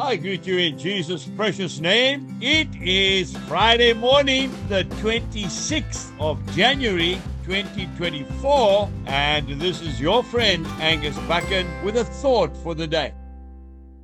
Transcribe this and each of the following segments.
I greet you in Jesus' precious name. It is Friday morning, the 26th of January, 2024, and this is your friend Angus Buchan with a thought for the day.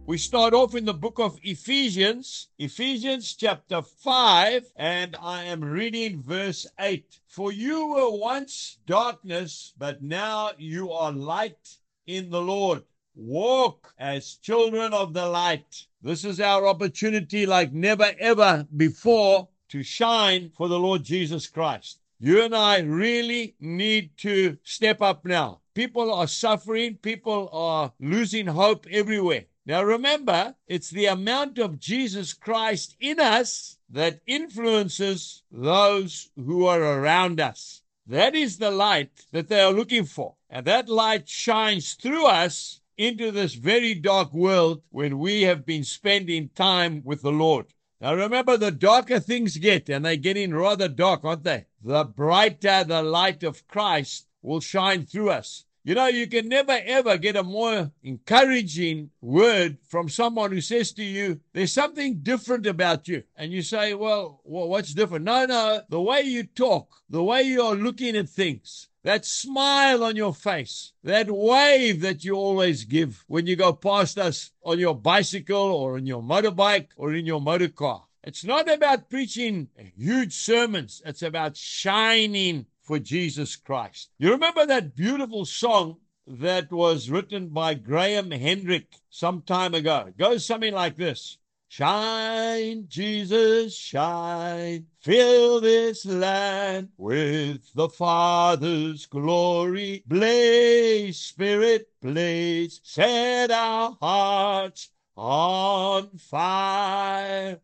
We start off in the book of Ephesians, Ephesians chapter 5, and I am reading verse 8. For you were once darkness, but now you are light in the Lord. Walk as children of the light. This is our opportunity, like never ever before, to shine for the Lord Jesus Christ. You and I really need to step up now. People are suffering, people are losing hope everywhere. Now remember, it's the amount of Jesus Christ in us that influences those who are around us. That is the light that they are looking for. And that light shines through us into this very dark world when we have been spending time with the Lord. Now remember, the darker things get, and they're getting rather dark, aren't they? The brighter the light of Christ will shine through us. You know, you can never ever get a more encouraging word from someone who says to you, There's something different about you. And you say, Well, what's different? No, no, the way you talk, the way you're looking at things, that smile on your face, that wave that you always give when you go past us on your bicycle or in your motorbike or in your motor car. It's not about preaching huge sermons, it's about shining for Jesus Christ. You remember that beautiful song that was written by Graham Kendrick some time ago? It goes something like this Shine, Jesus, shine, fill this land with the Father's glory. Blaze, Spirit, blaze, set our hearts on fire.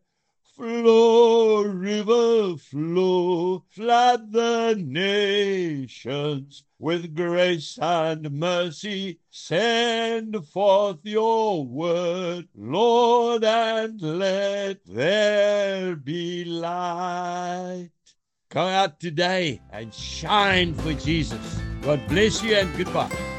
Flow, river, flow, flood the nations with grace and mercy. Send forth your word, Lord, and let there be light. Come out today and shine for Jesus. God bless you and goodbye.